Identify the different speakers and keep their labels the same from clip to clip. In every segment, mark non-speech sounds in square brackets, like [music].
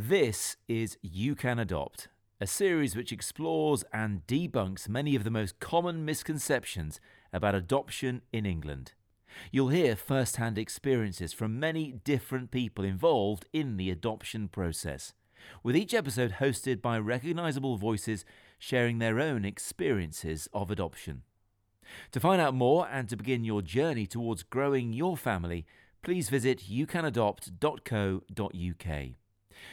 Speaker 1: This is You Can Adopt, a series which explores and debunks many of the most common misconceptions about adoption in England. You'll hear first hand experiences from many different people involved in the adoption process, with each episode hosted by recognisable voices sharing their own experiences of adoption. To find out more and to begin your journey towards growing your family, please visit youcanadopt.co.uk.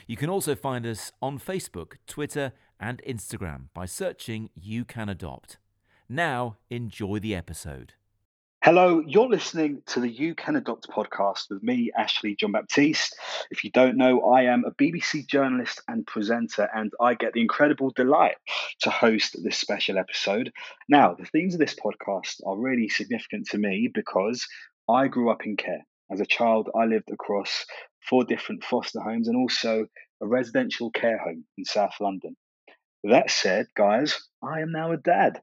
Speaker 1: You can also find us on Facebook, Twitter, and Instagram by searching You Can Adopt. Now, enjoy the episode.
Speaker 2: Hello, you're listening to the You Can Adopt podcast with me, Ashley John Baptiste. If you don't know, I am a BBC journalist and presenter, and I get the incredible delight to host this special episode. Now, the themes of this podcast are really significant to me because I grew up in care. As a child, I lived across four different foster homes and also a residential care home in South London. That said, guys, I am now a dad.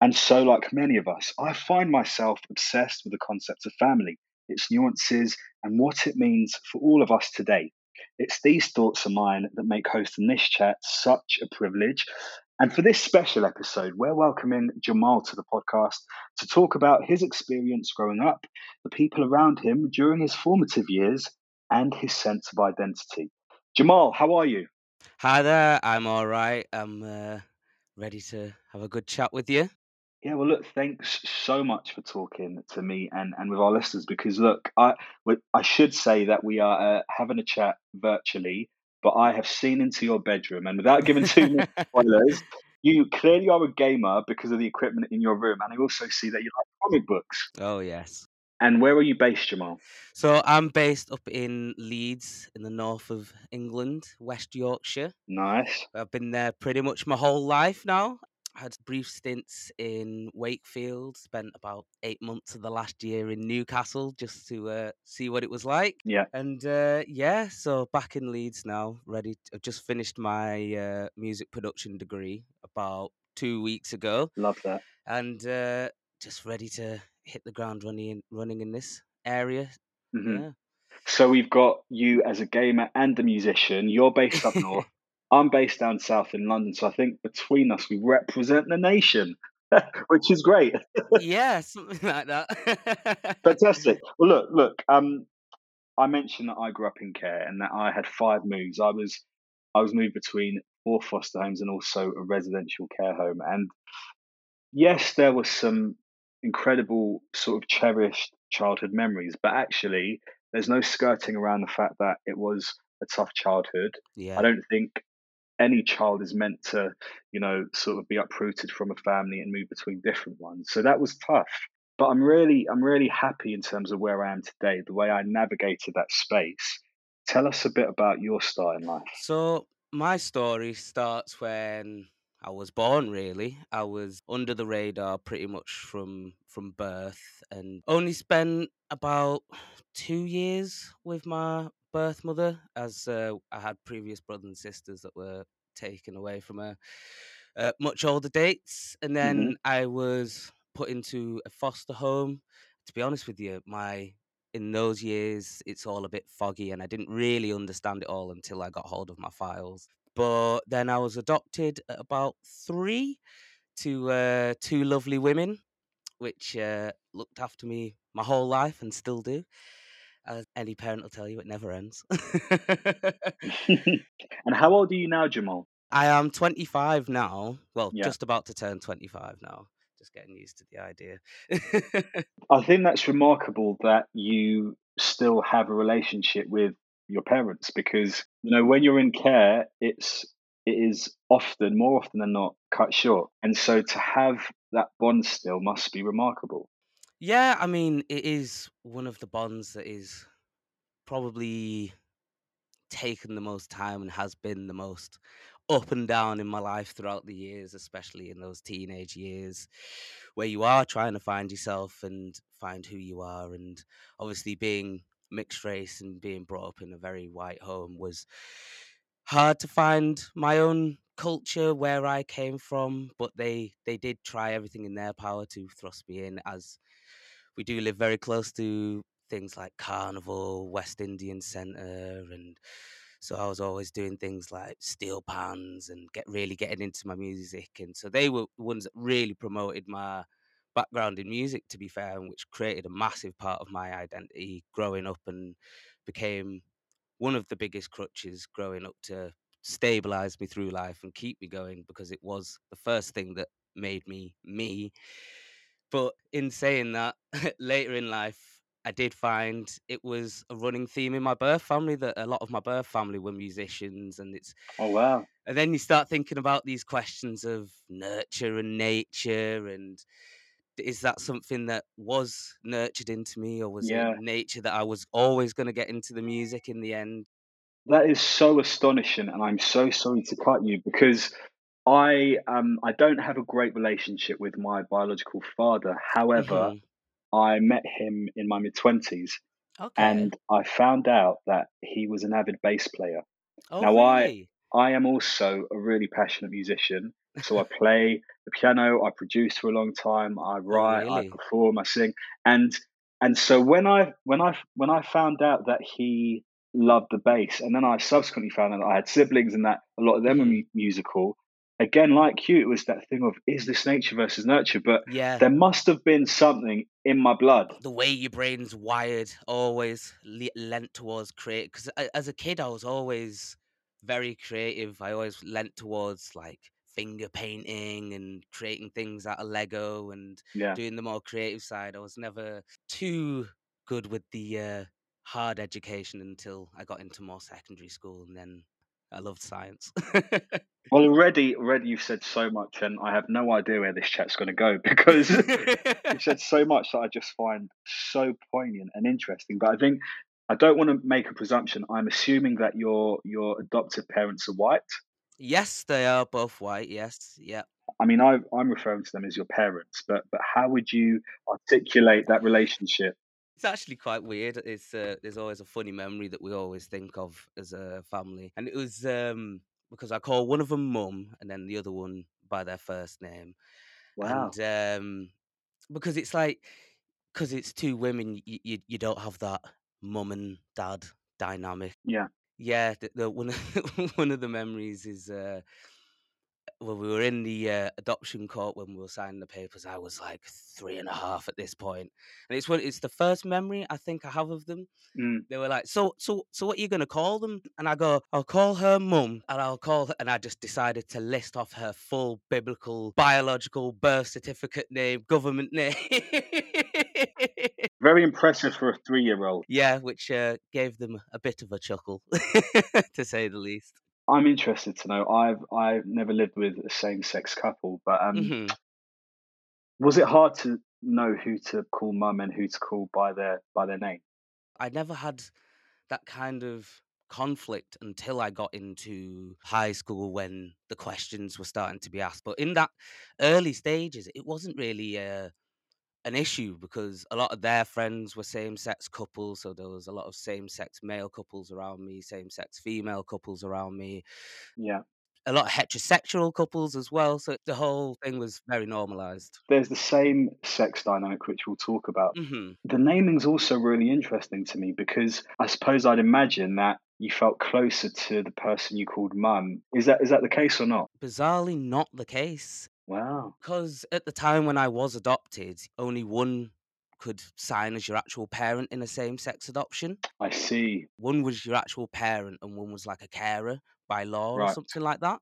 Speaker 2: And so, like many of us, I find myself obsessed with the concept of family, its nuances, and what it means for all of us today. It's these thoughts of mine that make hosting this chat such a privilege. And for this special episode, we're welcoming Jamal to the podcast to talk about his experience growing up, the people around him during his formative years, and his sense of identity. Jamal, how are you?
Speaker 3: Hi there, I'm all right. I'm uh, ready to have a good chat with you.
Speaker 2: Yeah, well, look, thanks so much for talking to me and, and with our listeners because, look, I I should say that we are uh, having a chat virtually, but I have seen into your bedroom, and without giving too many [laughs] spoilers, you clearly are a gamer because of the equipment in your room, and I also see that you like comic books.
Speaker 3: Oh yes.
Speaker 2: And where are you based, Jamal?
Speaker 3: So I'm based up in Leeds, in the north of England, West Yorkshire.
Speaker 2: Nice.
Speaker 3: I've been there pretty much my whole life now. I had brief stints in Wakefield, spent about eight months of the last year in Newcastle just to uh, see what it was like.
Speaker 2: Yeah.
Speaker 3: And uh, yeah, so back in Leeds now, ready. To, I've just finished my uh, music production degree about two weeks ago.
Speaker 2: Love that.
Speaker 3: And uh, just ready to hit the ground running running in this area.
Speaker 2: Mhm.
Speaker 3: Yeah.
Speaker 2: So we've got you as a gamer and a musician. You're based up north. [laughs] I'm based down south in London. So I think between us, we represent the nation, [laughs] which is great.
Speaker 3: yeah, [laughs] something like that.
Speaker 2: Fantastic. Well, look, look. Um, I mentioned that I grew up in care and that I had five moves. I was, I was moved between four foster homes and also a residential care home. And yes, there was some incredible sort of cherished childhood memories, but actually, there's no skirting around the fact that it was a tough childhood.
Speaker 3: yeah.
Speaker 2: I don't think any child is meant to, you know, sort of be uprooted from a family and move between different ones. So that was tough. But I'm really, I'm really happy in terms of where I am today, the way I navigated that space. Tell us a bit about your start in life.
Speaker 3: So my story starts when I was born. Really, I was under the radar pretty much from from birth, and only spent about two years with my birth mother, as uh, I had previous brothers and sisters that were taken away from her uh, much older dates, and then I was put into a foster home. To be honest with you, my in those years it's all a bit foggy and I didn't really understand it all until I got hold of my files. But then I was adopted at about three to uh, two lovely women, which uh, looked after me my whole life and still do. As any parent will tell you, it never ends. [laughs] [laughs]
Speaker 2: and how old are you now, Jamal?
Speaker 3: I am 25 now. Well,
Speaker 2: Yeah.
Speaker 3: just about to turn 25 now. Just getting used to the idea. [laughs]
Speaker 2: I think that's remarkable that you still have a relationship with your parents because you know when you're in care, it's it is often more often than not cut short, and so to have that bond still must be remarkable.
Speaker 3: Yeah, I mean, it is one of the bonds that is probably taken the most time and has been the most up and down in my life throughout the years, especially in those teenage years where you are trying to find yourself and find who you are. And obviously, being mixed race and being brought up in a very white home was hard to find my own culture where I came from, but they they did try everything in their power to thrust me in as we do live very close to things like Carnival, West Indian Centre, and So I was always doing things like steel pans and get really getting into my music. And so they were the ones that really promoted my background in music, to be fair, and which created a massive part of my identity growing up and became one of the biggest crutches growing up to stabilize me through life and keep me going because it was the first thing that made me me. But in saying that, [laughs] later in life, I did find it was a running theme in my birth family that a lot of my birth family were musicians, and it's
Speaker 2: Oh wow.
Speaker 3: and then you start thinking about these questions of nurture and nature and is that something that was nurtured into me or was
Speaker 2: Yeah.
Speaker 3: it nature that I was always going to get into the music in the end?
Speaker 2: That is so astonishing, and I'm so sorry to cut you because I um I don't have a great relationship with my biological father. However,
Speaker 3: Mhm.
Speaker 2: I met him in my mid twenties,
Speaker 3: Okay.
Speaker 2: and I found out that he was an avid bass player.
Speaker 3: oh,
Speaker 2: now I- I am also a really passionate musician, so I play the piano, I produce for a long time, I write, I
Speaker 3: Oh, really?
Speaker 2: perform, I sing, and and so when I when I when I found out that he loved the bass, and then I subsequently found out that I had siblings and that a lot of them were
Speaker 3: Mhm.
Speaker 2: mu- musical. Again, like you, it was that thing of is this nature versus nurture? But
Speaker 3: Yeah.
Speaker 2: there must have been something in my blood.
Speaker 3: the way your brain's wired always le- lent towards create because as a kid i was always very creative i always lent towards like finger painting and creating things out of lego and
Speaker 2: Yeah,
Speaker 3: doing the more creative side i was never too good with the uh, hard education until i got into more secondary school and then i loved science [laughs]
Speaker 2: Well, already, already you've said so much, and I have no idea where this chat's going to go [laughs] because you've said so much that I just find so poignant and interesting. But I think I don't want to make a presumption. I'm assuming that your your adoptive parents are white.
Speaker 3: Yes they are both white yes yeah
Speaker 2: I mean, I, I'm referring to them as your parents, but but how would you articulate that relationship?
Speaker 3: It's actually quite weird. It's uh, there's always a funny memory that we always think of as a family, and it was um, because I call one of them mum, and then the other one by their first name,
Speaker 2: Wow.
Speaker 3: and um, because it's like because it's two women, you, you you don't have that mum and dad dynamic.
Speaker 2: Yeah.
Speaker 3: Yeah, the, the one of, [laughs] one of the memories is uh, well, we were in the uh, adoption court when we were signing the papers. I was like three and a half at this point, and it's when it's the first memory I think I have of them.
Speaker 2: Mm.
Speaker 3: They were like, "So, so, so, what are you gonna call them?" And I go, "I'll call her mum, and I'll call her." And I just decided to list off her full biblical, biological birth certificate name, government [laughs] name.
Speaker 2: Very impressive for a three year old.
Speaker 3: yeah, which uh, gave them a bit of a chuckle, [laughs] to say the least.
Speaker 2: I'm interested to know. I've I've never lived with a same sex couple, but um,
Speaker 3: hmm
Speaker 2: was it hard to know who to call mum and who to call by their by their name?
Speaker 3: I never had that kind of conflict until I got into high school when the questions were starting to be asked. But in that early stages, it wasn't really uh, an issue because a lot of their friends were same sex couples. So there was a lot of same sex male couples around me, same sex female couples around me,
Speaker 2: Yeah.
Speaker 3: a lot of heterosexual couples as well. So the whole thing was very normalized.
Speaker 2: There's the same sex dynamic which we'll talk about.
Speaker 3: hmm
Speaker 2: The naming's also really interesting to me because I suppose I'd imagine that you felt closer to the person you called mum. Is that is that the case or not?
Speaker 3: Bizarrely, not the case.
Speaker 2: Wow.
Speaker 3: Because at the time when I was adopted, only one could sign as your actual parent in a same sex adoption.
Speaker 2: I see.
Speaker 3: One was your actual parent, and one was like a carer by law or something like that.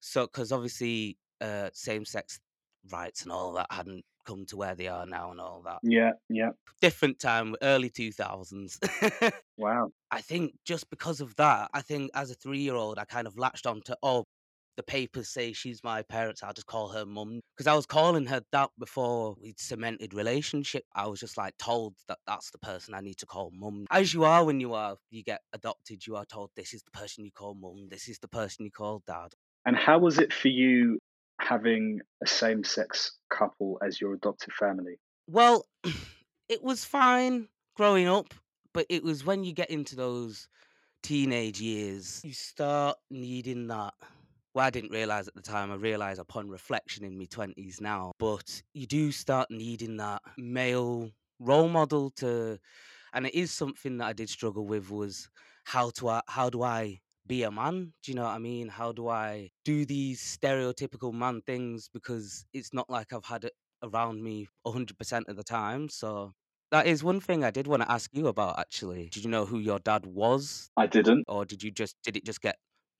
Speaker 3: So, because obviously, uh, same sex rights and all that hadn't come to where they are now and all that.
Speaker 2: Yeah, yeah.
Speaker 3: Different time, early 2000s. [laughs]
Speaker 2: Wow.
Speaker 3: I think just because of that, I think as a three year old, I kind of latched on to, oh, the papers say she's my parents. I'll just call her mum. Because I was calling her that before we'd cemented relationship. I was just like told that that's the person I need to call mum. As you are when you are, you get adopted, you are told this is the person you call mum, this is the person you call dad.
Speaker 2: And how was it for you having a same sex couple as your adoptive family?
Speaker 3: Well, [clears throat] it was fine growing up, but it was when you get into those teenage years, you start needing that. Well, I didn't realize at the time. I realize upon reflection in my twenties now. But you do start needing that male role model to, and it is something that I did struggle with. Was how to I, how do I be a man? Do you know what I mean? How do I do these stereotypical man things because it's not like I've had it around me 100% of the time. So that is one thing I did want to ask you about actually. Did you know who your dad was
Speaker 2: I didn't.
Speaker 3: or did you just did it just get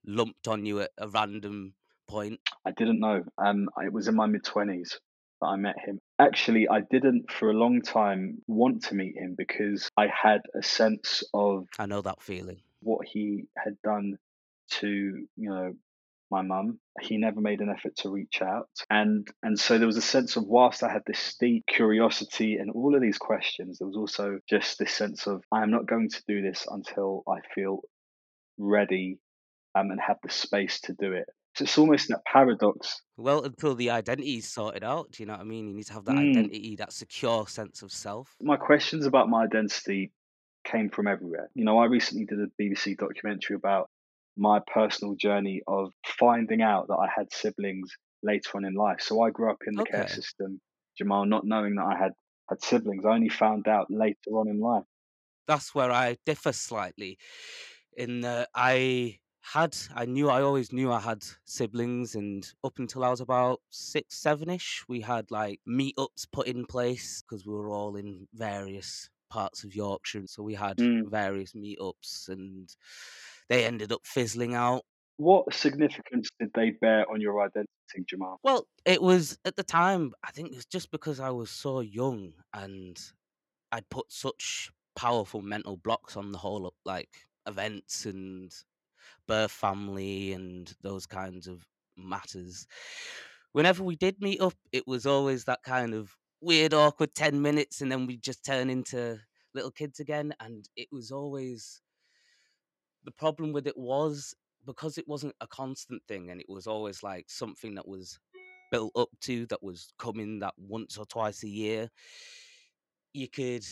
Speaker 3: lumped on you at a random point?
Speaker 2: I didn't know. Um, it was in my mid twenties that I met him. Actually, I didn't for a long time want to meet him because I had a sense of
Speaker 3: I know that feeling.
Speaker 2: what he had done to you know my mum he never made an effort to reach out and and so there was a sense of whilst i had this deep curiosity and all of these questions there was also just this sense of i am not going to do this until i feel ready um, and have the space to do it so it's almost that paradox
Speaker 3: Well, until the identity's sorted out, do you know what I mean? You need to have that
Speaker 2: Mm.
Speaker 3: identity, that secure sense of self.
Speaker 2: my questions about my identity came from everywhere. You know, I recently did a BBC documentary about my personal journey of finding out that I had siblings later on in life. So I grew up in the care system, Jamal, not knowing that I had had siblings. I only found out later on in life.
Speaker 3: That's where I differ slightly. In that I had, I knew, I always knew I had siblings, and up until I was about six, seven ish, we had like meetups put in place because we were all in various parts of Yorkshire. So we had
Speaker 2: Mm.
Speaker 3: various meetups, and they ended up fizzling out.
Speaker 2: What significance did they bear on your identity, Jamal?
Speaker 3: Well, it was at the time, I think it's just because I was so young and I'd put such powerful mental blocks on the whole like events and birth family and those kinds of matters. Whenever we did meet up, it was always that kind of weird, awkward 10 minutes, and then we just turn into little kids again. And it was always the problem with it was because it wasn't a constant thing and it was always like something that was built up to that was coming that once or twice a year you could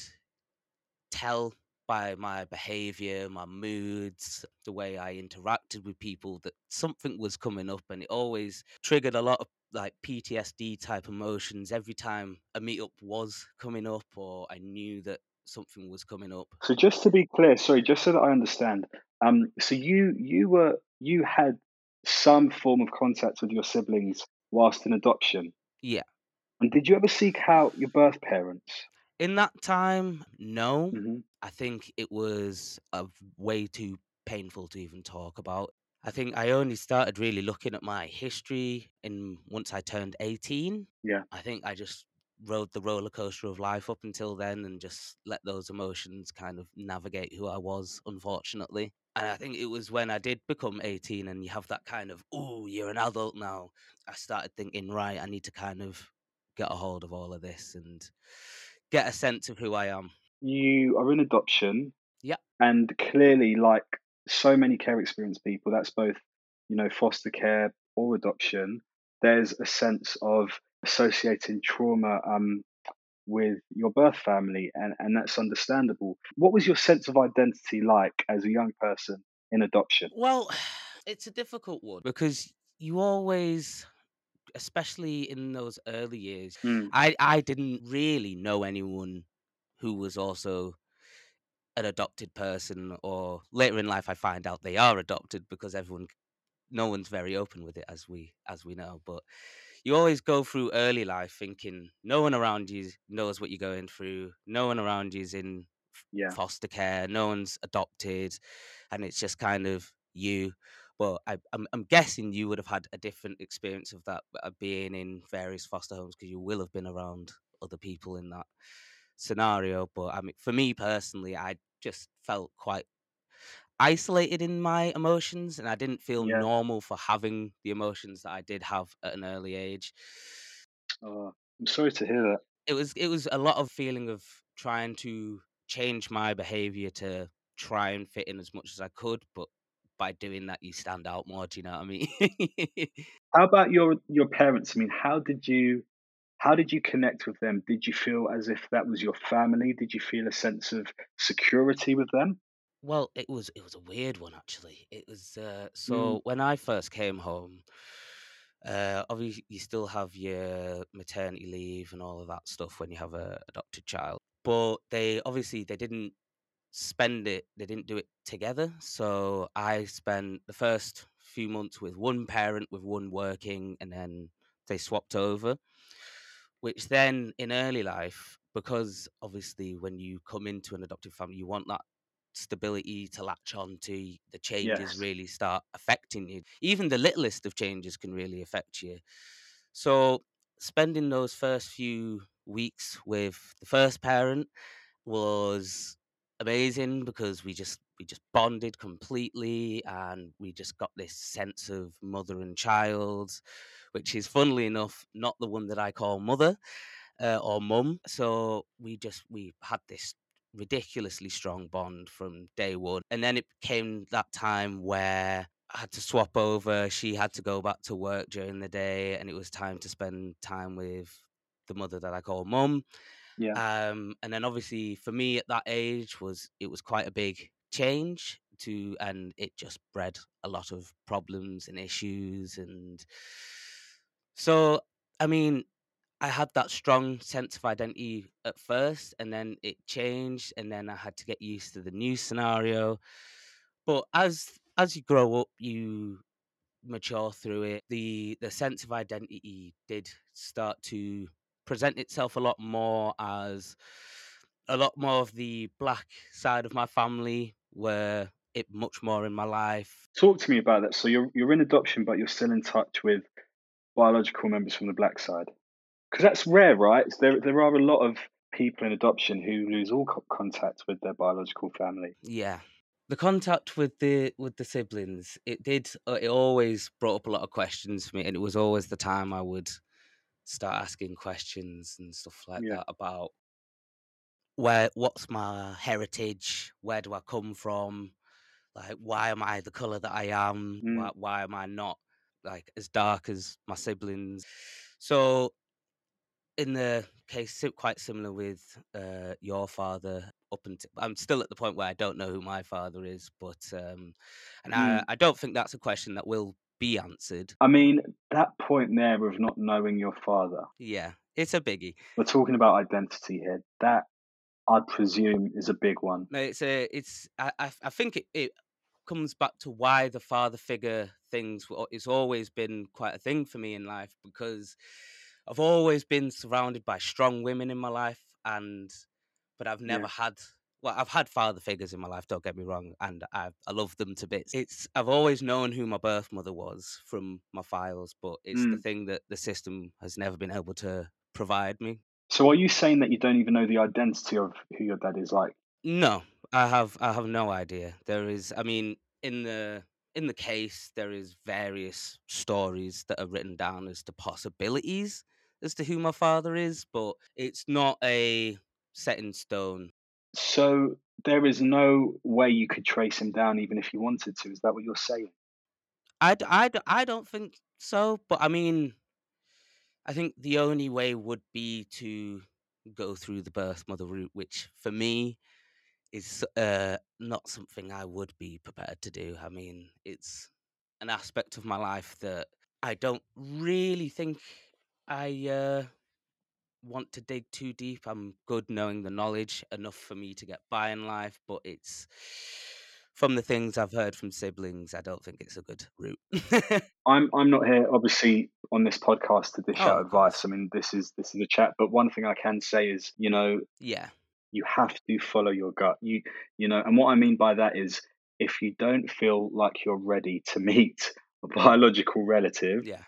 Speaker 3: tell by my behavior my moods the way i interacted with people that something was coming up and it always triggered a lot of like ptsd type emotions every time a meetup was coming up or i knew that something was coming up
Speaker 2: So just to be clear, sorry, just so that I understand, um, so you you were you had some form of contact with your siblings whilst in adoption.
Speaker 3: yeah
Speaker 2: And did you ever seek out your birth parents?
Speaker 3: in that time no
Speaker 2: hmm
Speaker 3: I think it was a way too painful to even talk about. I think I only started really looking at my history in once I turned 18.
Speaker 2: Yeah.
Speaker 3: I think I just rode the roller coaster of life up until then and just let those emotions kind of navigate who I was, unfortunately. And I think it was when I did become 18 and you have that kind of, oh, you're an adult now. I started thinking, right, I need to kind of get a hold of all of this and get a sense of who I am.
Speaker 2: You are in adoption.
Speaker 3: Yeah.
Speaker 2: And clearly, like so many care experienced people, that's both, you know, foster care or adoption, there's a sense of associating trauma um, with your birth family, and, and that's understandable. What was your sense of identity like as a young person in adoption?
Speaker 3: Well, [sighs] it's a difficult one because you always, especially in those early years,
Speaker 2: Mm.
Speaker 3: I I didn't really know anyone who was also an adopted person or later in life I find out they are adopted because everyone no one's very open with it as we as we know but you always go through early life thinking no one around you knows what you're going through no one around you is in
Speaker 2: Yeah.
Speaker 3: foster care no one's adopted and it's just kind of you but I, I'm, I'm guessing you would have had a different experience of that uh, being in various foster homes because you will have been around other people in that scenario but i mean for me personally i just felt quite isolated in my emotions and i didn't feel
Speaker 2: Yeah.
Speaker 3: normal for having the emotions that i did have at an early age
Speaker 2: Oh, I'm sorry to hear that.
Speaker 3: it was it was a lot of feeling of trying to change my behavior to try and fit in as much as i could but by doing that you stand out more do you know what i mean
Speaker 2: How about your your parents? I mean, how did you how did you connect with them? Did you feel as if that was your family? Did you feel a sense of security with them?
Speaker 3: Well, it was it was a weird one actually. It was uh,
Speaker 2: Mm.
Speaker 3: so when I first came home, uh, obviously you still have your maternity leave and all of that stuff when you have a adopted child. But they obviously they didn't spend it. They didn't do it together. So I spent the first few months with one parent, with one working, and then they swapped over. Which then in early life, because obviously when you come into an adoptive family, you want that stability to latch on to the changes
Speaker 2: Yes.
Speaker 3: really start affecting you. Even the littlest of changes can really affect you. So spending those first few weeks with the first parent was amazing because we just we just bonded completely and we just got this sense of mother and child which is funnily enough not the one that i call mother uh, or mum so we just we had this ridiculously strong bond from day one and then it came that time where I had to swap over. She had to go back to work during the day, and it was time to spend time with the mother that I call mum.
Speaker 2: Yeah.
Speaker 3: Um, and then obviously for me at that age was it was quite a big change to, and it just bred a lot of problems and issues, and so I mean, I had that strong sense of identity at first, and then it changed, and then I had to get used to the new scenario. But as as you grow up, you mature through it. The the sense of identity did start to present itself a lot more as a lot more of the black side of my family were it much more in my life.
Speaker 2: Talk to me about that. So you're you're in adoption, but you're still in touch with biological members from the black side, because that's rare, right? There there are a lot of people in adoption who lose all co- contact with their biological family.
Speaker 3: Yeah. The contact with the with the siblings, it did uh, it always brought up a lot of questions for me and it was always the time I would start asking questions and stuff like
Speaker 2: Yeah.
Speaker 3: that about where what's my heritage, where do I come from? Like why am I the color that I am?
Speaker 2: Mm.
Speaker 3: Why why am I not like as dark as my siblings? So in the case quite similar with uh, your father up until i'm still at the point where i don't know who my father is but um and
Speaker 2: Mm.
Speaker 3: I, I don't think that's a question that will be answered
Speaker 2: I mean, that point there of not knowing your father.
Speaker 3: yeah it's a biggie
Speaker 2: We're talking about identity here. That I presume is a big one.
Speaker 3: no it's a it's i i, I think it, it comes back to why the father figure things it's always been quite a thing for me in life because i've always been surrounded by strong women in my life and but i've
Speaker 2: Yeah.
Speaker 3: never had well i've had father figures in my life don't get me wrong and i i love them to bits it's i've always known who my birth mother was from my files but it's the
Speaker 2: Mm.
Speaker 3: thing that the system has never been able to provide me
Speaker 2: So are you saying that you don't even know the identity of who your dad is like?
Speaker 3: No, I have I have no idea. There is I mean in the in the case there is various stories that are written down as to possibilities as to who my father is, but it's not a set in stone.
Speaker 2: So there is no way you could trace him down even if you wanted to. Is that what you're saying?
Speaker 3: I, d- I, d- I don't think so, but I mean I think the only way would be to go through the birth mother route, which for me is uh, not something I would be prepared to do. I mean, it's an aspect of my life that I don't really think I uh, want to dig too deep. I'm good knowing the knowledge enough for me to get by in life, but it's from the things I've heard from siblings, I don't think it's a good route. [laughs]
Speaker 2: I'm I'm not here obviously on this podcast to dish
Speaker 3: Oh,
Speaker 2: out advice. I mean this is this is a chat, but one thing I can say is, you know,
Speaker 3: yeah,
Speaker 2: you have to follow your gut. You you know, and what I mean by that is if you don't feel like you're ready to meet a [laughs] biological relative,
Speaker 3: yeah,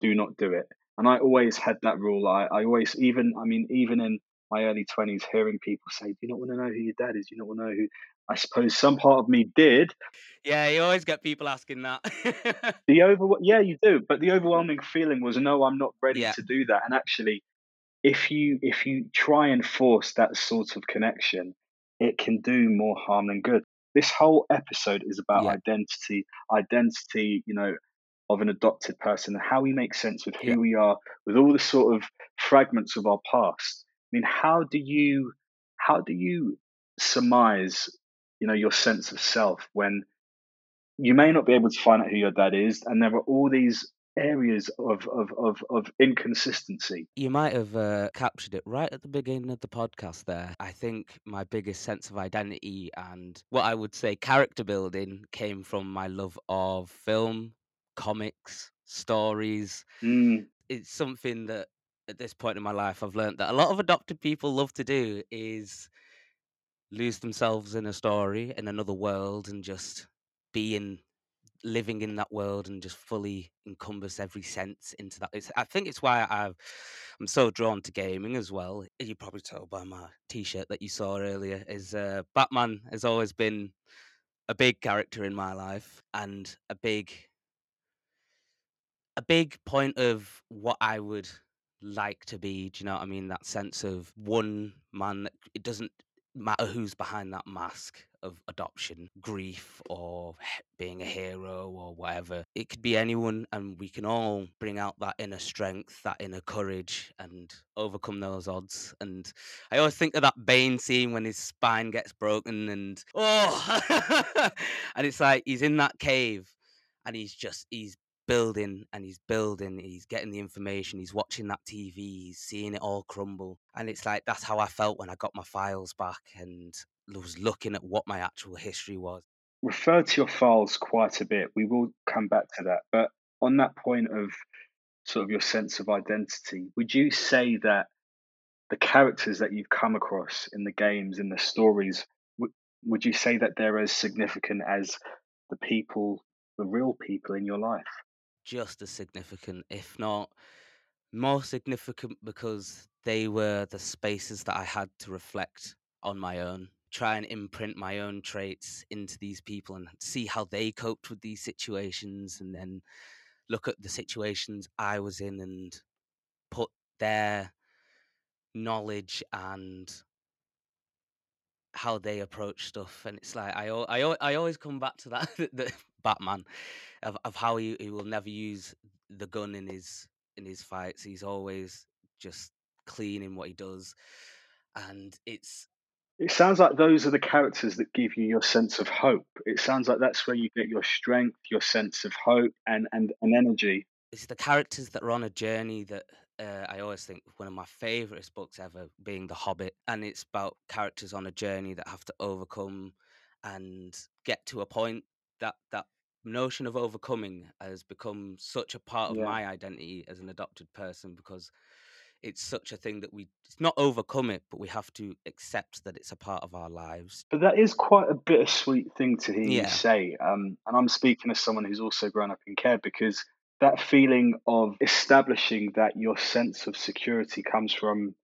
Speaker 2: do not do it. And I always had that rule. I, I always even I mean, even in my early twenties, hearing people say, Do you not want to know who your dad is? Do you not want to know who I suppose some part of me did.
Speaker 3: yeah. You always get people asking that.
Speaker 2: The [laughs] over yeah, you do. But the overwhelming feeling was no, I'm not ready
Speaker 3: Yeah.
Speaker 2: to do that. And actually if you if you try and force that sort of connection, it can do more harm than good. This whole episode is about
Speaker 3: Yeah.
Speaker 2: identity, identity, you know, of an adopted person and how we make sense with who
Speaker 3: Yeah.
Speaker 2: we are with all the sort of fragments of our past. I mean, how do you how do you surmise, you know, your sense of self when you may not be able to find out who your dad is, and there are all these areas of, of, of, of inconsistency.
Speaker 3: You might have uh, captured it right at the beginning of the podcast there. I think my biggest sense of identity and what I would say character building came from my love of film, comics, stories.
Speaker 2: Mm,
Speaker 3: It's something that at this point in my life I've learned that a lot of adopted people love to do is lose themselves in a story in another world and just be in living in that world and just fully encompass every sense into that. It's, I think it's why I've, I'm so drawn to gaming as well. You probably tell by my T-shirt that you saw earlier. Is uh, Batman has always been a big character in my life and a big, a big point of what I would like to be. Do you know what I mean? That sense of one man. It doesn't matter who's behind that mask of adoption, grief, or being a hero or whatever. It could be anyone, and we can all bring out that inner strength, that inner courage, and overcome those odds. And I always think of that Bane scene when his spine gets broken, and oh, [laughs] and it's like he's in that cave, and he's just he's building and he's building he's getting the information he's watching that tv he's seeing it all crumble and it's like that's how i felt when i got my files back and was looking at what my actual history was
Speaker 2: refer to your files quite a bit. We will come back to that. But on that point of sort of your sense of identity, would you say that the characters that you've come across in the games, in the stories, w- would you say that they're as significant as the people, the real people in your life?
Speaker 3: just as significant if not more significant because they were the spaces that i had to reflect on my own try and imprint my own traits into these people and see how they coped with these situations and then look at the situations I was in and put their knowledge and how they approach stuff. And it's like I I, I always come back to that [laughs] the Batman of, of how he, he will never use the gun in his in his fights. He's always just clean in what he does. And it's
Speaker 2: It sounds like those are the characters that give you your sense of hope. It sounds like that's where you get your strength, your sense of hope, and and, and energy.
Speaker 3: it's the characters that are on a journey that uh, I always think one of my favourite books ever being The Hobbit, and it's about characters on a journey that have to overcome and get to a point that that notion of overcoming has become such a part of
Speaker 2: Yeah.
Speaker 3: my identity as an adopted person because it's such a thing that we it's not overcome it but we have to accept that it's a part of our lives
Speaker 2: But that is quite a bittersweet thing to hear you say. Um, and I'm speaking as someone who's also grown up in care because that feeling of establishing that your sense of security comes from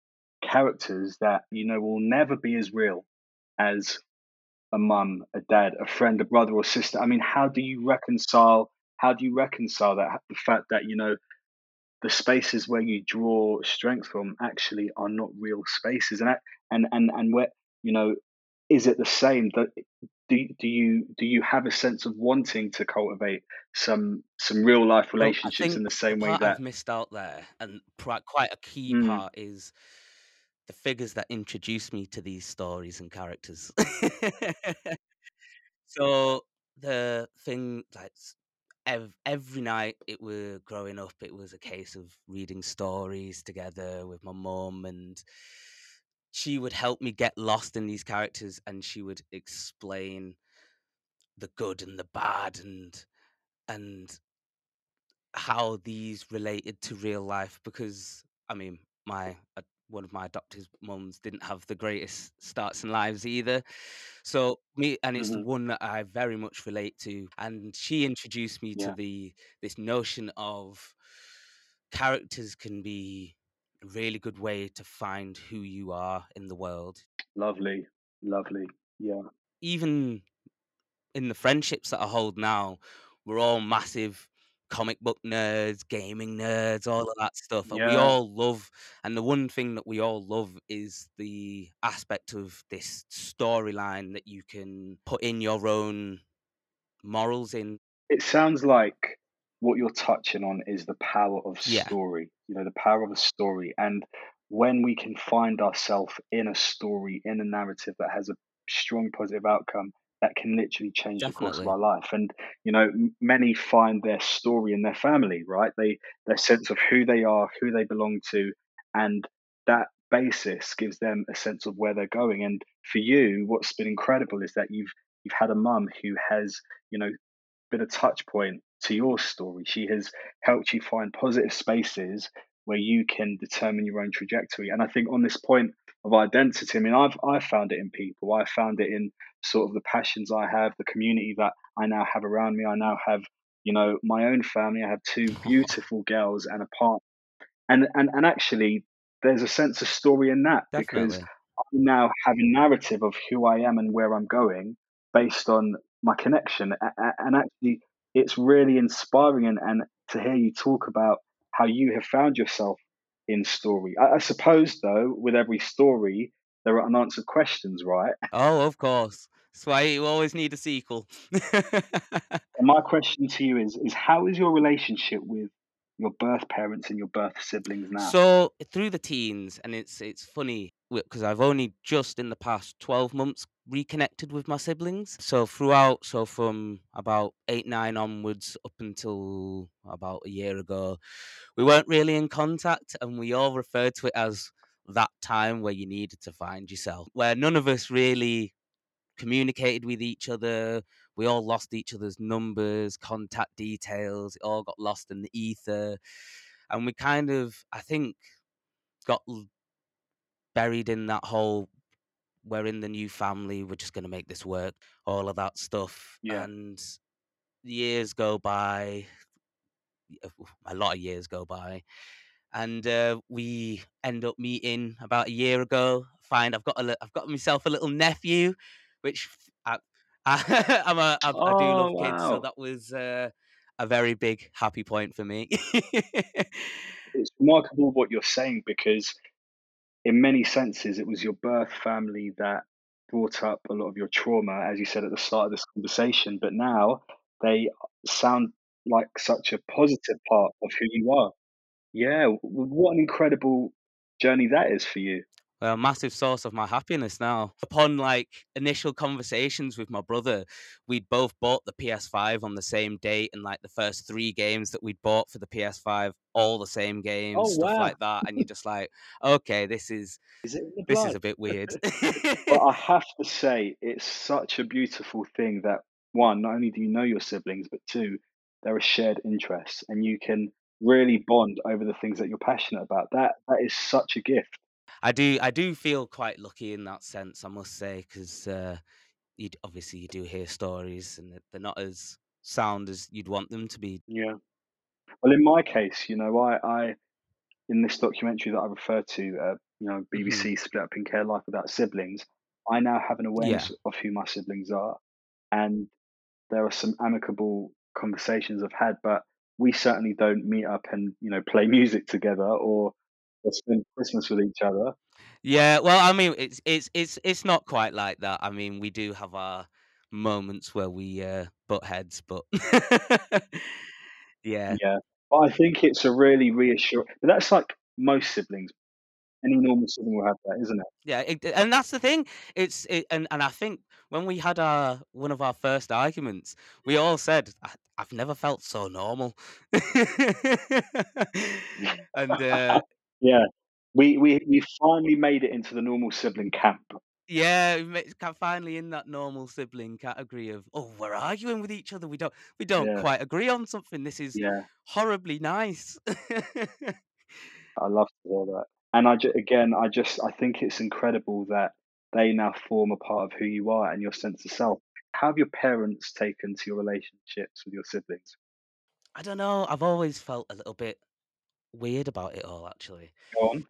Speaker 2: characters that you know will never be as real as a mum, a dad, a friend, a brother or sister. I mean, how do you reconcile? How do you reconcile that the fact that you know the spaces where you draw strength from actually are not real spaces, and that- and and and where you know is it the same? That do do you do you have a sense of wanting to cultivate some some real life
Speaker 3: Well,
Speaker 2: relationships in the same way that
Speaker 3: I've missed out there, and quite a key
Speaker 2: Mm.
Speaker 3: part is the figures that introduce me to these stories and characters. [laughs] so the thing, like ev- every night, it was growing up. It was a case of reading stories together with my mum, and she would help me get lost in these characters, and she would explain the good and the bad, and and how these related to real life because I mean my uh, one of my adopted mums didn't have the greatest starts in lives either. So me and it's the
Speaker 2: Mhm.
Speaker 3: one that I very much relate to and she introduced me
Speaker 2: Yeah.
Speaker 3: to the this notion of characters can be a really good way to find who you are in the world.
Speaker 2: lovely, lovely, yeah,
Speaker 3: Even in the friendships that I hold now, we're all massive comic book nerds, gaming nerds, all of that stuff. And we all love, and the one thing that we all love is the aspect of this storyline that you can put in your own morals in.
Speaker 2: it sounds like what you're touching on is the power of
Speaker 3: Yeah.
Speaker 2: story you know the power of a story and when we can find ourselves in a story in a narrative that has a strong positive outcome that can literally change the course of
Speaker 3: Definitely.
Speaker 2: our life. And you know, many find their story in their family, right? They their sense of who they are, who they belong to, and that basis gives them a sense of where they're going. And for you, what's been incredible is that you've you've had a mum who has, you know, been a touch point to your story. She has helped you find positive spaces where you can determine your own trajectory. And I think on this point of identity, I mean, I've I found it in people. I found it in sort of the passions I have, the community that I now have around me. I now have, you know, my own family. I have two [laughs] beautiful girls and a partner. And and and actually, there's a sense of story in that because I now have a narrative of who I am and where I'm going based on my connection. And actually, it's really inspiring and, and to hear you talk about how you have found yourself in story. I, I suppose, though, with every story, there are unanswered questions, right?
Speaker 3: Oh, of course. That's why you always need a sequel. [laughs]
Speaker 2: And my question to you is: is how is your relationship with your birth parents and your birth siblings now?
Speaker 3: So through the teens, and it's it's funny because I've only just in the past twelve months reconnected with my siblings. So throughout, so from about eight nine onwards up until about a year ago, we weren't really in contact, and we all referred to it as that time where you needed to find yourself, where none of us really communicated with each other. We all lost each other's numbers, contact details. It all got lost in the ether. And we kind of, I think, got buried in that whole we're in the new family, we're just going to make this work, all of that stuff.
Speaker 2: Yeah.
Speaker 3: And years go by, a lot of years go by. And uh, we end up meeting about a year ago. Find I've got a I've got myself a little nephew, which f- I, [laughs] I'm a, I, I do love
Speaker 2: Oh
Speaker 3: kids, so that was uh, a very big happy point for me. [laughs]
Speaker 2: It's remarkable what you're saying because in many senses, it was your birth family that brought up a lot of your trauma, as you said at the start of this conversation. But now they sound like such a positive part of who you are. Yeah, what an incredible journey that is for you.
Speaker 3: a massive source of my happiness now. Upon like initial conversations with my brother, we'd both bought the PS5 on the same date, and like the first three games that we'd bought for the PS5, all the same games,
Speaker 2: Oh
Speaker 3: stuff
Speaker 2: wow!
Speaker 3: like that. And you're [laughs] just like, okay, this is
Speaker 2: Is it in the
Speaker 3: this is a bit weird. [laughs]
Speaker 2: But I [laughs] have to say, it's such a beautiful thing that one, not only do you know your siblings, but two, there are shared interests, and you can really bond over the things that you're passionate about. That that is such a gift.
Speaker 3: I do I do feel quite lucky in that sense, I must say, because uh, you obviously you do hear stories, and they're- not as sound as you'd want them to be.
Speaker 2: Yeah. Well, in my case, you know, I, I in this documentary that I refer to, uh, you know, BBC Split Up in Care Life Without Siblings, I now have an
Speaker 3: Yeah.
Speaker 2: awareness of who my siblings are, and there are some amicable conversations I've had, but we certainly don't meet up and you know play music together or, or spend Christmas with each other.
Speaker 3: Yeah, well, I mean, it's it's it's it's not quite like that. I mean, we do have our moments where we uh, butt heads, but [laughs] yeah,
Speaker 2: Yeah, but I think it's a really reassuring. But that's like most siblings. Any normal sibling will have that, isn't it?
Speaker 3: yeah, it, and that's the thing. It's it, and and I think when we had our one of our first arguments, we all said, "I, "I've never felt so normal," [laughs] and uh, [laughs]
Speaker 2: yeah, we we we finally made it into the normal sibling camp.
Speaker 3: Yeah, finally in that normal sibling category of oh, we're arguing with each other. We don't we don't
Speaker 2: Yeah,
Speaker 3: quite agree on something. This is
Speaker 2: yeah,
Speaker 3: horribly nice. [laughs]
Speaker 2: I love to hear that. And I ju- again, I just I think it's incredible that they now form a part of who you are and your sense of self. How have your parents taken to your relationships with your siblings?
Speaker 3: I don't know. I've always felt a little bit weird about it all, actually.
Speaker 2: Go on.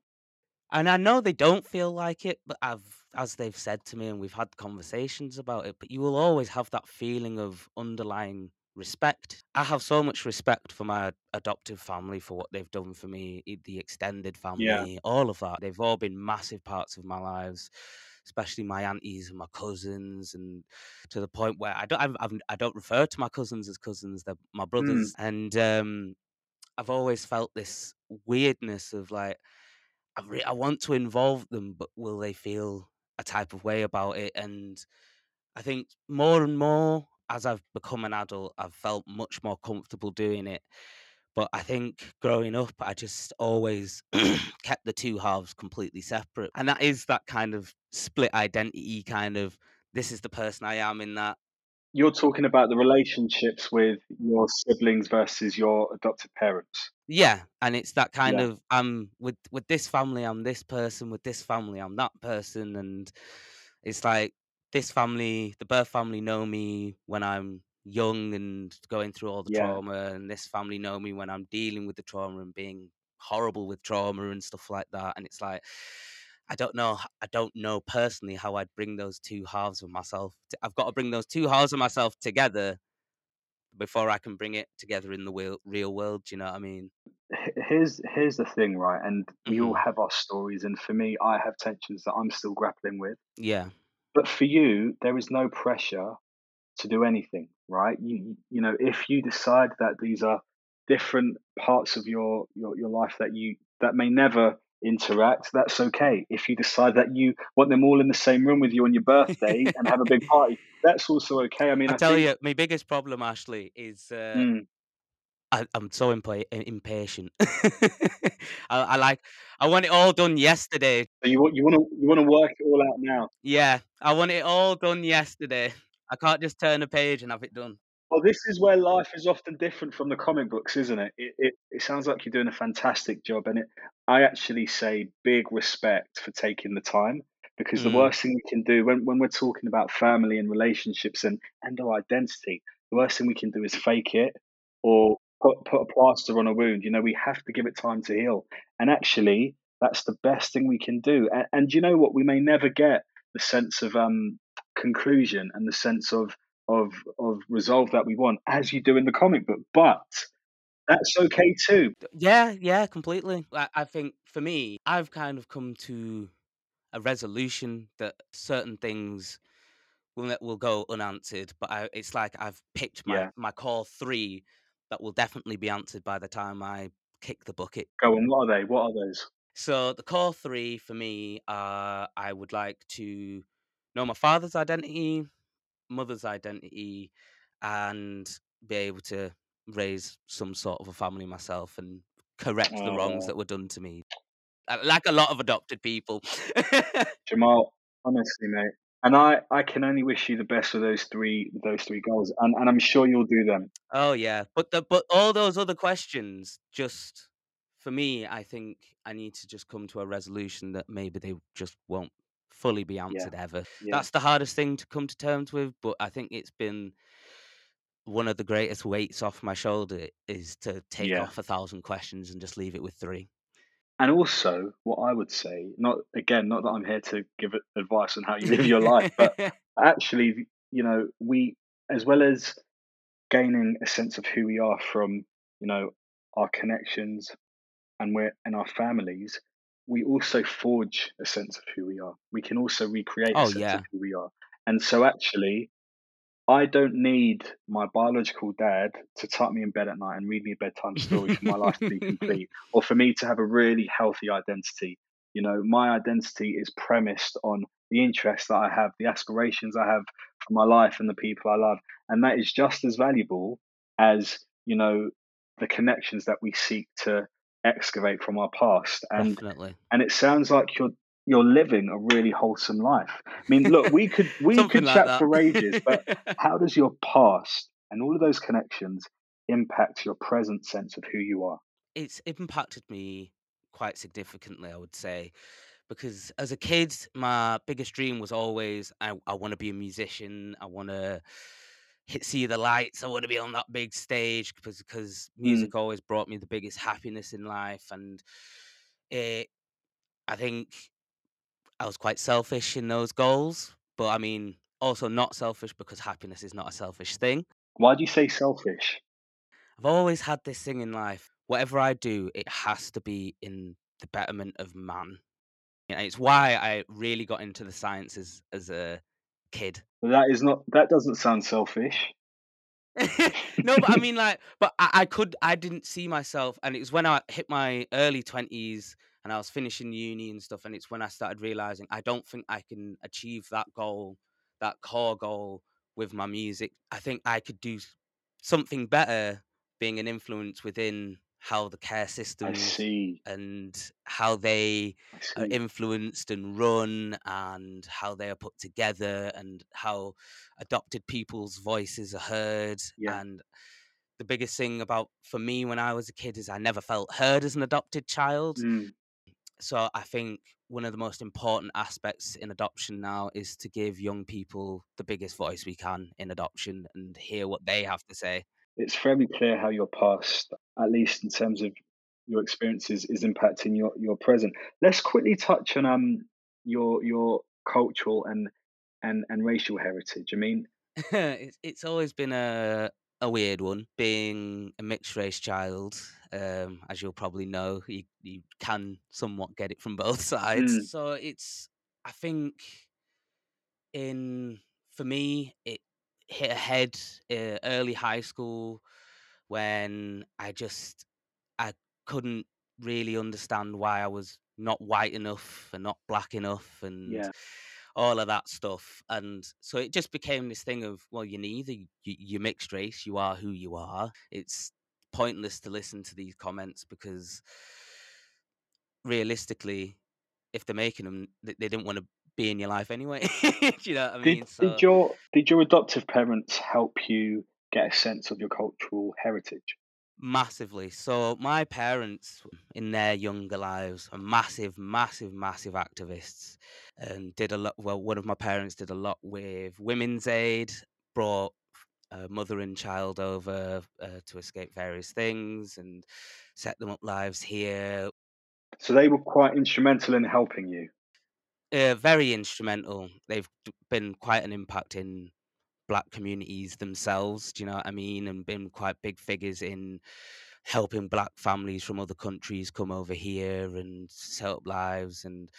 Speaker 3: And I know they don't feel like it, but I've, as they've said to me, and we've had conversations about it, but you will always have that feeling of underlying respect. I have so much respect for my adoptive family for what they've done for me, the extended
Speaker 2: Yeah,
Speaker 3: family, all of that. They've all been massive parts of my lives, especially my aunties and my cousins, and to the point where I don't, I've, I've, I don't refer to my cousins as cousins; they're my
Speaker 2: mm,
Speaker 3: brothers, and um, I've always felt this weirdness of like. I, re- I want to involve them, but will they feel a type of way about it? And I think more and more as I've become an adult, I've felt much more comfortable doing it. But I think growing up, I just always [clears throat] kept the two halves completely separate. And that is that kind of split identity kind of this is the person I am in that.
Speaker 2: You're talking about the relationships with your siblings versus your adopted parents.
Speaker 3: Yeah, and it's that kind
Speaker 2: Yeah.
Speaker 3: of I'm with with this family, I'm this person, with this family, I'm that person, and it's like this family, the birth family know me when I'm young and going through all the
Speaker 2: Yeah.
Speaker 3: trauma, and this family know me when I'm dealing with the trauma and being horrible with trauma and stuff like that. And it's like I don't know, I don't know personally how I'd bring those two halves of myself. I've got to bring those two halves of myself together before I can bring it together in the real, real world. Do you know what I mean?
Speaker 2: Here's here's the thing, right? And we all
Speaker 3: Mhm.
Speaker 2: have our stories, and for me, I have tensions that I'm still grappling with.
Speaker 3: Yeah.
Speaker 2: But for you, there is no pressure to do anything, right? You you know, if you decide that these are different parts of your your your life that you that may never interact, that's okay. If you decide that you want them all in the same room with you on your birthday and have a big [laughs] party, that's also okay. I mean,
Speaker 3: I
Speaker 2: I
Speaker 3: tell
Speaker 2: think
Speaker 3: you, my biggest problem, Ashley, is uh,
Speaker 2: Mm,
Speaker 3: I, I'm so impa- impatient. [laughs] I, I like, I want it all done yesterday.
Speaker 2: so you want you want to you want to work it all out now.
Speaker 3: Yeah, I want it all done yesterday. I can't just turn a page and have it done.
Speaker 2: Well, this is where life is often different from the comic books, isn't it? It, it? it sounds like you're doing a fantastic job, and it, I actually say big respect for taking the time because the
Speaker 3: Mm.
Speaker 2: worst thing we can do when, when we're talking about family and relationships and, and our identity, the worst thing we can do is fake it or put, put a plaster on a wound. You know, we have to give it time to heal. And actually, that's the best thing we can do. And, and you know what? We may never get the sense of um, conclusion and the sense of of of resolve that we want as you do in the comic book but that's okay too
Speaker 3: Yeah, yeah, completely. I, I think for me, I've kind of come to a resolution that certain things will will go unanswered, but I, it's like I've picked my
Speaker 2: Yeah.
Speaker 3: my core three that will definitely be answered by the time I kick the bucket.
Speaker 2: go on what are they what are those
Speaker 3: So the core three for me are I would like to know my father's identity, mother's identity, and be able to raise some sort of a family myself and correct the wrongs
Speaker 2: Oh.
Speaker 3: that were done to me. Like a lot of adopted people. [laughs]
Speaker 2: jamal honestly mate and i i can only wish you the best with those three those three goals and and i'm sure you'll do them
Speaker 3: oh yeah, but the but all those other questions just for me, I think I need to just come to a resolution that maybe they just won't fully be answered ever.
Speaker 2: yeah
Speaker 3: That's the hardest thing to come to terms with, but I think it's been one of the greatest weights off my shoulder is to take
Speaker 2: Yeah.
Speaker 3: off a thousand questions and just leave it with three.
Speaker 2: And also what i would say not again not that i'm here to give advice on how you live your life but [laughs] actually, you know, we, as well as gaining a sense of who we are from, you know, our connections and we're and our families, we also forge a sense of who we are. We can also recreate a
Speaker 3: Oh,
Speaker 2: sense
Speaker 3: yeah.
Speaker 2: of who we are. And so actually, I don't need my biological dad to tuck me in bed at night and read me a bedtime story for my life to be complete [laughs] or for me to have a really healthy identity. You know, my identity is premised on the interests that I have, the aspirations I have for my life and the people I love. And that is just as valuable as, you know, the connections that we seek to excavate from our past. And
Speaker 3: Definitely.
Speaker 2: and it sounds like you're you're living a really wholesome life. I mean, look, we could [laughs] we could
Speaker 3: like
Speaker 2: chat
Speaker 3: that.
Speaker 2: for ages, but [laughs] how does your past and all of those connections impact your present sense of who you are?
Speaker 3: it's impacted me quite significantly, I would say, because as a kid, my biggest dream was always I, I want to be a musician. I want to hit see the lights. I want to be on that big stage because because hmm. music always brought me the biggest happiness in life, and it, I think I was quite selfish in those goals. But I mean, also not selfish because happiness is not a selfish thing.
Speaker 2: Why do you say selfish?
Speaker 3: I've always had this thing in life. Whatever I do, it has to be in the betterment of man. And it's why I really got into the sciences as a kid.
Speaker 2: That is not. That doesn't sound selfish. [laughs]
Speaker 3: no, but I mean, like, but I, I could, I didn't see myself, and it was when I hit my early twenties and I was finishing uni and stuff, and it's when I started realizing I don't think I can achieve that goal that core goal with my music. I think I could do something better being an influence within how the care systems and how they are influenced and run and how they are put together and how adopted people's voices are heard yeah. and the biggest thing about for me when I was a kid is I never felt heard as an adopted child. Mm. So I think one of the most important aspects in adoption now is to give young people the biggest voice we can in adoption and hear what they have to say
Speaker 2: it's very clear how your past, at least in terms of your experiences, is impacting your, your present. Let's quickly touch on um your your cultural and and, and racial heritage. I mean, [laughs]
Speaker 3: it's it's always been a a weird one being a mixed race child. Um, as you'll probably know, you you can somewhat get it from [laughs] both sides. Mm. So it's I think in for me it hit a head uh, early high school when I just I couldn't really understand why I was not white enough and not black enough and yeah. All of that stuff. And so it just became this thing of well, you're neither you, you're mixed race, you are who you are. It's pointless to listen to these comments because realistically, if they're making them, they, they didn't want to be in your life anyway. [laughs] Do you know what I
Speaker 2: mean? Did,
Speaker 3: so,
Speaker 2: did your did your adoptive parents help you get a sense of your cultural heritage?
Speaker 3: Massively. So my parents, in their younger lives, are massive, massive, massive activists, and did a lot. Well, one of my parents did a lot with Women's Aid, brought a mother and child over uh, to escape various things, and set them up lives here.
Speaker 2: So they were quite instrumental in helping you.
Speaker 3: Uh, very instrumental. They've been quite an impact in black communities themselves. Do you know what I mean? And been quite big figures in helping black families from other countries come over here and set up lives. And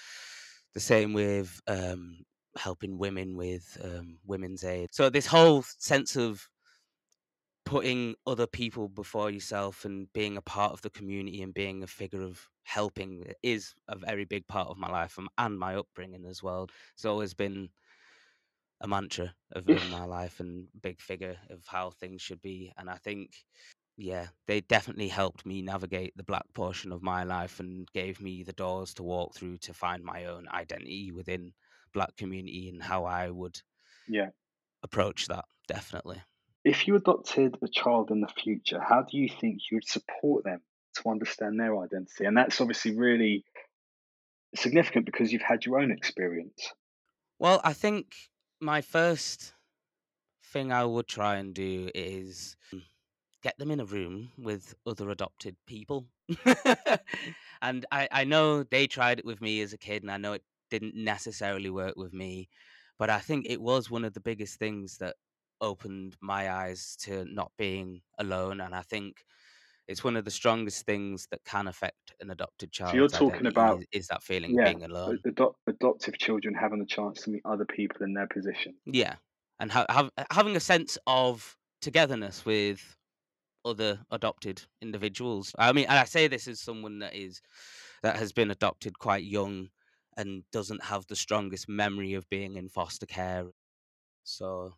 Speaker 3: the same with um, helping women with um, women's aid. So this whole sense of putting other people before yourself and being a part of the community and being a figure of helping is a very big part of my life and, and my upbringing as well. It's always been a mantra of in my life and big figure of how things should be. And I think, yeah, they definitely helped me navigate the black portion of my life and gave me the doors to walk through to find my own identity within black community and how I would
Speaker 2: yeah
Speaker 3: approach that definitely
Speaker 2: if you adopted a child in the future, how do you think you would support them to understand their identity? And that's obviously really significant because you've had your own experience.
Speaker 3: Well, I think my first thing I would try and do is get them in a room with other adopted people. [laughs] and I, I know they tried it with me as a kid, and I know it didn't necessarily work with me. But I think it was one of the biggest things that opened my eyes to not being alone. And I think it's one of the strongest things that can affect an adopted child.
Speaker 2: So you're talking about
Speaker 3: is, is, that feeling yeah, of being alone.
Speaker 2: Ad- adoptive children having the chance to meet other people in their position.
Speaker 3: Yeah, and ha- have, uh, having a sense of togetherness with other adopted individuals. I mean, and I say this as someone that is that has been adopted quite young and doesn't have the strongest memory of being in foster care. So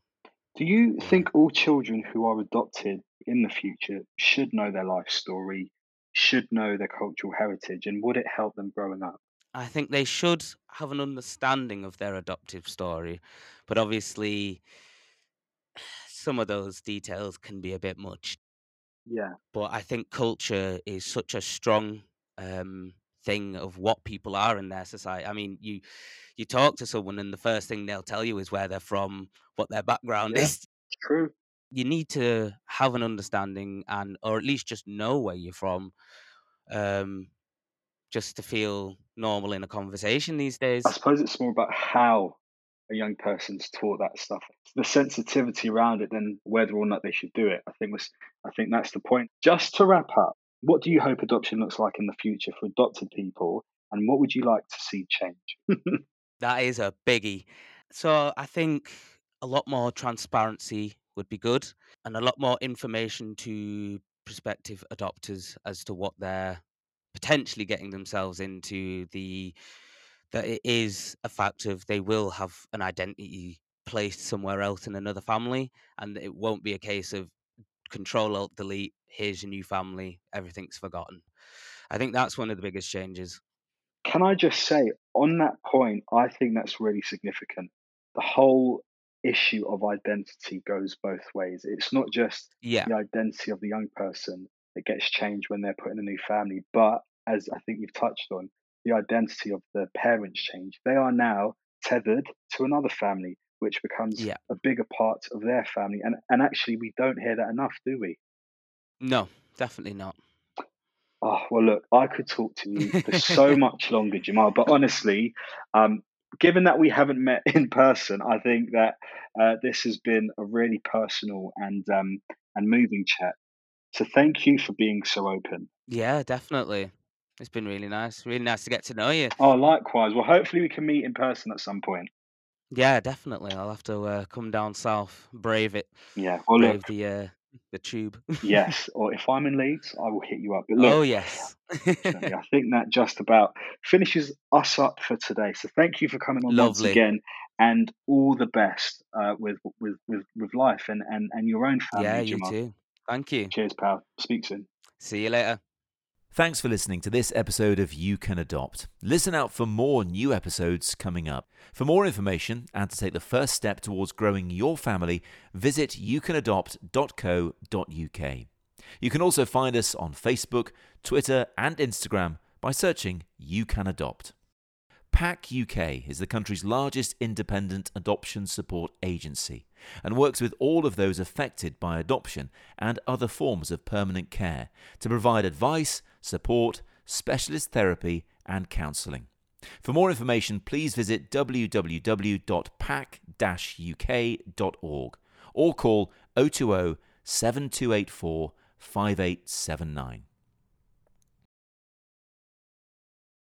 Speaker 2: do you think all children who are adopted in the future should know their life story, should know their cultural heritage, and would it help them growing up?
Speaker 3: I think they should have an understanding of their adoptive story, but obviously, some of those details can be a bit much.
Speaker 2: Yeah.
Speaker 3: But I think culture is such a strong um, thing of what people are in their society. I mean, you you talk to someone and the first thing they'll tell you is where they're from, what their background
Speaker 2: yeah,
Speaker 3: is.
Speaker 2: True.
Speaker 3: You need to have an understanding and or at least just know where you're from. Um just to feel normal in a conversation these days.
Speaker 2: I suppose it's more about how a young person's taught that stuff, the sensitivity around it, than whether or not they should do it. I think was, I think that's the point. Just to wrap up, what do you hope adoption looks like in the future for adopted people, and what would you like to see change? [laughs]
Speaker 3: that is a biggie. So I think a lot more transparency would be good, and a lot more information to prospective adopters as to what they're potentially getting themselves into. The that it is a fact of they will have an identity placed somewhere else in another family, and it won't be a case of control alt delete. Here's your new family. Everything's forgotten. I think that's one of the biggest changes.
Speaker 2: Can I just say, on that point, I think that's really significant. The whole issue of identity goes both ways. It's not just
Speaker 3: Yeah,
Speaker 2: the identity of the young person that gets changed when they're put in a new family, but as I think you've touched on, the identity of the parents change. They are now tethered to another family, which becomes
Speaker 3: yeah.
Speaker 2: a bigger part of their family. And and actually, we don't hear that enough, do we?
Speaker 3: No, definitely not.
Speaker 2: Oh well, look, I could talk to you for so [laughs] much longer, Jamal. But honestly, um, given that we haven't met [laughs] in person, I think that uh, this has been a really personal and um, and moving chat. So thank you for being so open.
Speaker 3: Yeah, definitely. It's been really nice. Really nice to get to know you.
Speaker 2: Oh, likewise. Well, hopefully we can meet in person at some point.
Speaker 3: Yeah, definitely. I'll have to uh, come down south, brave it,
Speaker 2: Yeah. Well, look,
Speaker 3: brave the uh, the tube. [laughs]
Speaker 2: yes. Or if I'm in Leeds, I will hit you up. Look,
Speaker 3: oh yes. [laughs]
Speaker 2: I think that just about finishes us up for today. So thank you for coming on once
Speaker 3: Lovely.
Speaker 2: again, and all the best uh, with with with with life and and and your own family.
Speaker 3: yeah, you
Speaker 2: Jamal.
Speaker 3: too. Thank you.
Speaker 2: Cheers, pal. Speak soon.
Speaker 3: See you later.
Speaker 1: Thanks for listening to this episode of You Can Adopt. Listen out for more new episodes coming up. For more information and to take the first step towards growing your family, visit youcanadopt.co.uk. You can also find us on Facebook, Twitter, and Instagram by searching You Can Adopt. PAC UK is the country's largest independent adoption support agency and works with all of those affected by adoption and other forms of permanent care to provide advice, support, specialist therapy, and counselling. For more information, please visit www.pac-uk.org or call 020 7284 5879.